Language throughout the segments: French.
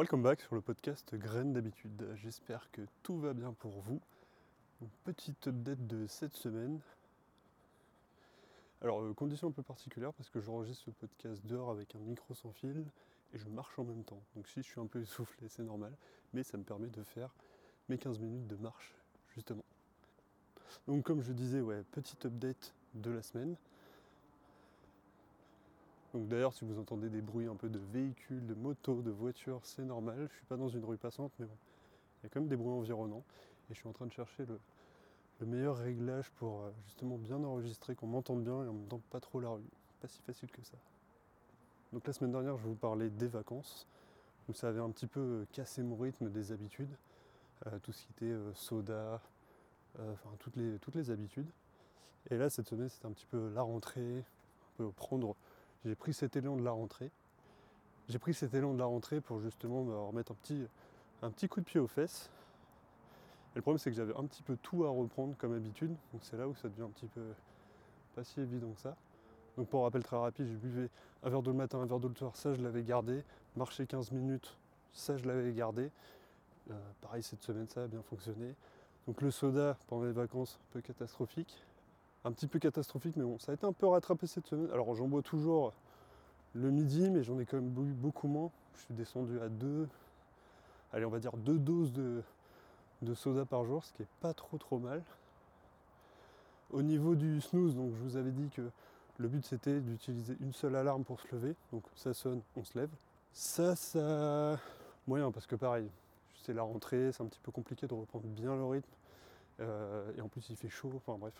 Welcome back sur le podcast Graines d'habitude. J'espère que tout va bien pour vous. Une petite update de cette semaine. Alors, euh, condition un peu particulière parce que j'enregistre ce podcast dehors avec un micro sans fil et je marche en même temps. Donc, si je suis un peu essoufflé, c'est normal, mais ça me permet de faire mes 15 minutes de marche, justement. Donc, comme je disais, ouais, petite update de la semaine. Donc d'ailleurs, si vous entendez des bruits un peu de véhicules, de motos, de voitures, c'est normal. Je ne suis pas dans une rue passante, mais bon, il y a quand même des bruits environnants. Et je suis en train de chercher le, meilleur réglage pour euh, justement bien enregistrer, qu'on m'entende bien et en même temps pas trop la rue. Pas si facile que ça. Donc la semaine dernière, je vous parlais des vacances. Donc ça avait un petit peu euh, cassé mon rythme des habitudes. Euh, tout ce qui était soda, enfin toutes les, toutes les habitudes. Et là, cette semaine, c'était un petit peu la rentrée, un peu prendre j'ai pris cet élan de la rentrée. J'ai pris cet élan de la rentrée pour justement me remettre un petit, un petit coup de pied aux fesses. Et le problème c'est que j'avais un petit peu tout à reprendre comme habitude, donc c'est là où ça devient un petit peu pas si évident que ça. Donc pour rappel très rapide, j'ai buvais un verre d'eau le matin, un verre d'eau le soir, ça je l'avais gardé. Marcher 15 minutes, ça je l'avais gardé. Euh, pareil cette semaine ça a bien fonctionné. Donc le soda pendant les vacances, un peu catastrophique un petit peu catastrophique, mais bon, ça a été un peu rattrapé cette semaine. Alors j'en bois toujours le midi, mais j'en ai quand même bu beaucoup moins. Je suis descendu à deux, allez, on va dire deux doses de, soda par jour, ce qui est pas trop trop mal. Au niveau du snooze, donc je vous avais dit que le but c'était d'utiliser une seule alarme pour se lever. Donc ça sonne, on se lève. Ça, ça. Moyen, parce que pareil, c'est la rentrée, c'est un petit peu compliqué de reprendre bien le rythme. Euh, et en plus il fait chaud, enfin bref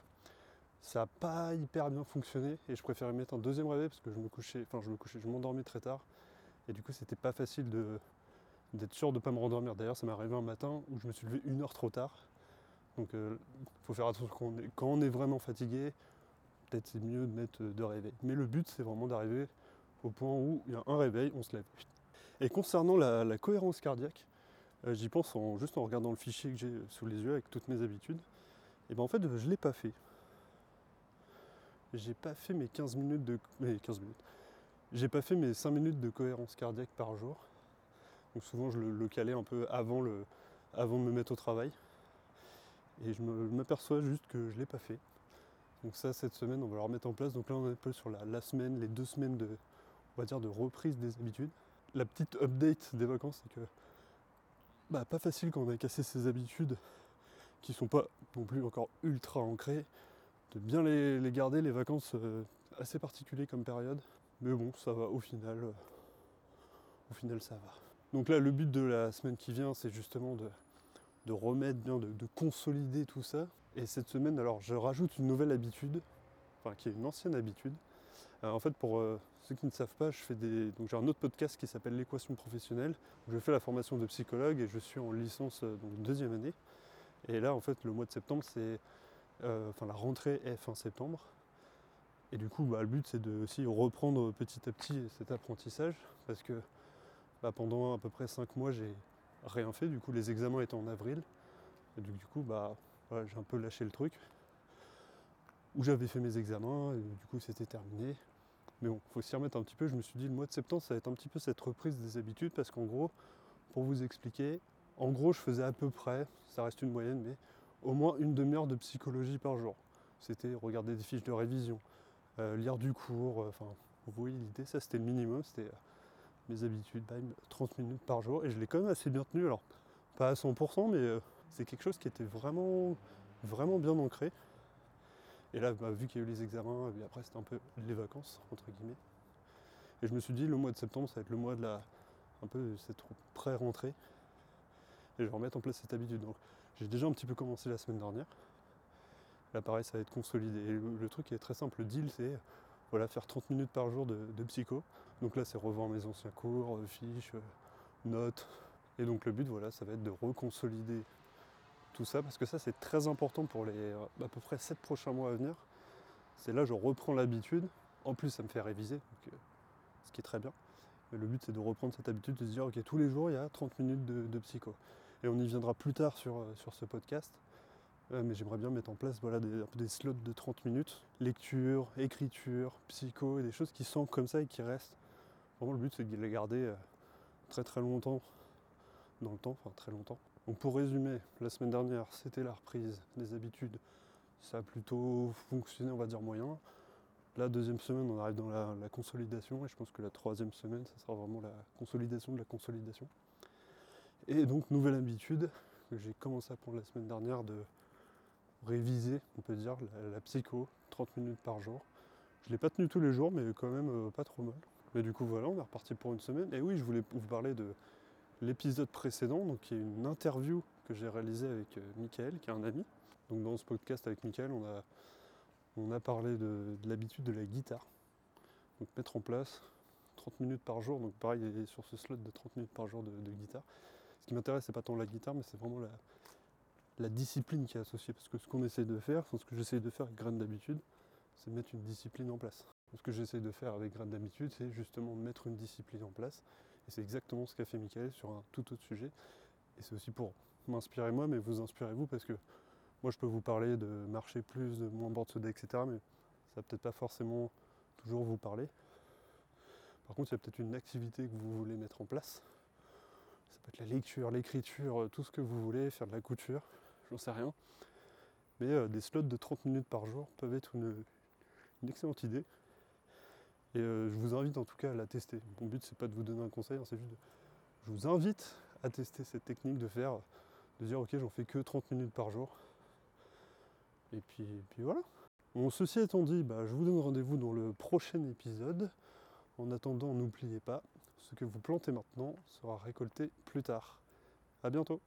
ça n'a pas hyper bien fonctionné et je préférais mettre un deuxième réveil parce que je me couchais, enfin je me couchais, je m'endormais très tard et du coup c'était pas facile d'être sûr de ne pas me rendormir. D'ailleurs ça m'est arrivé un matin où je me suis levé une heure trop tard. Donc il euh, faut faire attention quand on, est, vraiment fatigué, peut-être c'est mieux de mettre deux réveils. Mais le but c'est vraiment d'arriver au point où il y a un réveil, on se lève. Et concernant la, cohérence cardiaque, euh, j'y pense en, juste en regardant le fichier que j'ai sous les yeux avec toutes mes habitudes. Et bien en fait je ne l'ai pas fait j'ai pas fait mes 15 minutes de. 15 minutes. J'ai pas fait mes 5 minutes de cohérence cardiaque par jour. Donc souvent je le, calais un peu avant, le, avant de me mettre au travail. Et je m'aperçois juste que je l'ai pas fait. Donc ça cette semaine on va le remettre en place. Donc là on est un peu sur la, semaine, les deux semaines de, on va dire, de reprise des habitudes. La petite update des vacances, c'est que bah, pas facile quand on a cassé ses habitudes qui sont pas non plus encore ultra ancrées de bien les, garder, les vacances euh, assez particuliers comme période. Mais bon, ça va au final. Euh, au final, ça va. Donc là, le but de la semaine qui vient, c'est justement de, remettre bien, de, consolider tout ça. Et cette semaine, alors, je rajoute une nouvelle habitude, enfin, qui est une ancienne habitude. Euh, en fait, pour ceux qui ne savent pas, je fais des. Donc j'ai un autre podcast qui s'appelle l'équation professionnelle, je fais la formation de psychologue et je suis en licence donc deuxième année. Et là, en fait, le mois de septembre, c'est enfin la rentrée est fin septembre. Et du coup, bah, le but c'est de aussi reprendre petit à petit cet apprentissage parce que bah, pendant à peu près 5 mois, j'ai rien fait. Du coup, les examens étaient en avril. Et du, coup, bah, j'ai un peu lâché le truc. Où j'avais fait mes examens, et du coup, c'était terminé. Mais bon, faut s'y remettre un petit peu. Je me suis dit, le mois de septembre, ça va être un petit peu cette reprise des habitudes parce qu'en gros, pour vous expliquer, en gros, je faisais à peu près, ça reste une moyenne, mais au moins une demi-heure de psychologie par jour. C'était regarder des fiches de révision, euh, lire du cours, euh, enfin, vous voyez l'idée, ça c'était le minimum, c'était euh, mes habitudes, 30 minutes par jour, et je l'ai quand même assez bien tenu, alors pas à 100%, mais c'est quelque chose qui était vraiment, vraiment bien ancré. Et là, bah, vu qu'il y a eu les examens, après c'était un peu les vacances, entre guillemets, et je me suis dit, le mois de septembre, ça va être le mois de la, un peu cette pré-rentrée, et je vais remettre en place cette habitude. J'ai déjà un petit peu commencé la semaine dernière. Là pareil ça va être consolidé. Et le, truc est très simple, le deal c'est voilà, faire 30 minutes par jour de, psycho. Donc là c'est revoir mes anciens cours, euh, fiches, euh, notes. Et donc le but voilà ça va être de reconsolider tout ça parce que ça c'est très important pour les euh, à peu près 7 prochains mois à venir. C'est là je reprends l'habitude. En plus ça me fait réviser, ce qui est très bien. Mais le but c'est de reprendre cette habitude de se dire ok tous les jours il y a 30 minutes de psycho et on y viendra plus tard sur, euh, sur ce podcast. Euh, mais j'aimerais bien mettre en place voilà, des, des, slots de 30 minutes, lecture, écriture, psycho, et des choses qui sont comme ça et qui restent. Vraiment le but c'est de les garder euh, très très longtemps dans le temps, enfin très longtemps. Donc pour résumer, la semaine dernière, c'était la reprise des habitudes. Ça a plutôt fonctionné, on va dire moyen. La deuxième semaine, on arrive dans la, la consolidation et je pense que la troisième semaine, ça sera vraiment la consolidation de la consolidation. Et donc nouvelle habitude que j'ai commencé à prendre la semaine dernière de réviser, on peut dire, la, psycho, 30 minutes par jour. Je ne l'ai pas tenu tous les jours, mais quand même euh, pas trop mal. Mais du coup voilà, on est reparti pour une semaine. Et oui, je voulais vous parler de l'épisode précédent, donc qui est une interview que j'ai réalisée avec euh, Michael, qui est un ami. Donc dans ce podcast avec Michael, on a, on a parlé de, de l'habitude de la guitare. Donc mettre en place 30 minutes par jour, donc pareil sur ce slot de 30 minutes par jour de guitare. Qui m'intéresse, c'est pas tant la guitare, mais c'est vraiment la, discipline qui est associée. Parce que ce qu'on essaie de faire, ce que j'essaie de faire avec Graines d'habitude, c'est mettre une discipline en place. Ce que j'essaie de faire avec Graines d'habitude, c'est justement mettre une discipline en place. Et c'est exactement ce qu'a fait Michael sur un tout autre sujet. Et c'est aussi pour m'inspirer moi, mais vous inspirez vous, parce que moi je peux vous parler de marcher plus, de moins bord de soda, etc. Mais ça va peut-être pas forcément toujours vous parler. Par contre, il y a peut-être une activité que vous voulez mettre en place. La lecture, l'écriture, tout ce que vous voulez, faire de la couture, j'en sais rien. Mais euh, des slots de 30 minutes par jour peuvent être une, excellente idée. Et euh, je vous invite en tout cas à la tester. Mon but c'est pas de vous donner un conseil, hein, c'est juste de... Je vous invite à tester cette technique de faire, de dire ok j'en fais que 30 minutes par jour. Et puis, et puis voilà. Bon, ceci étant dit, bah, je vous donne rendez-vous dans le prochain épisode. En attendant, n'oubliez pas, ce que vous plantez maintenant sera récolté plus tard. A bientôt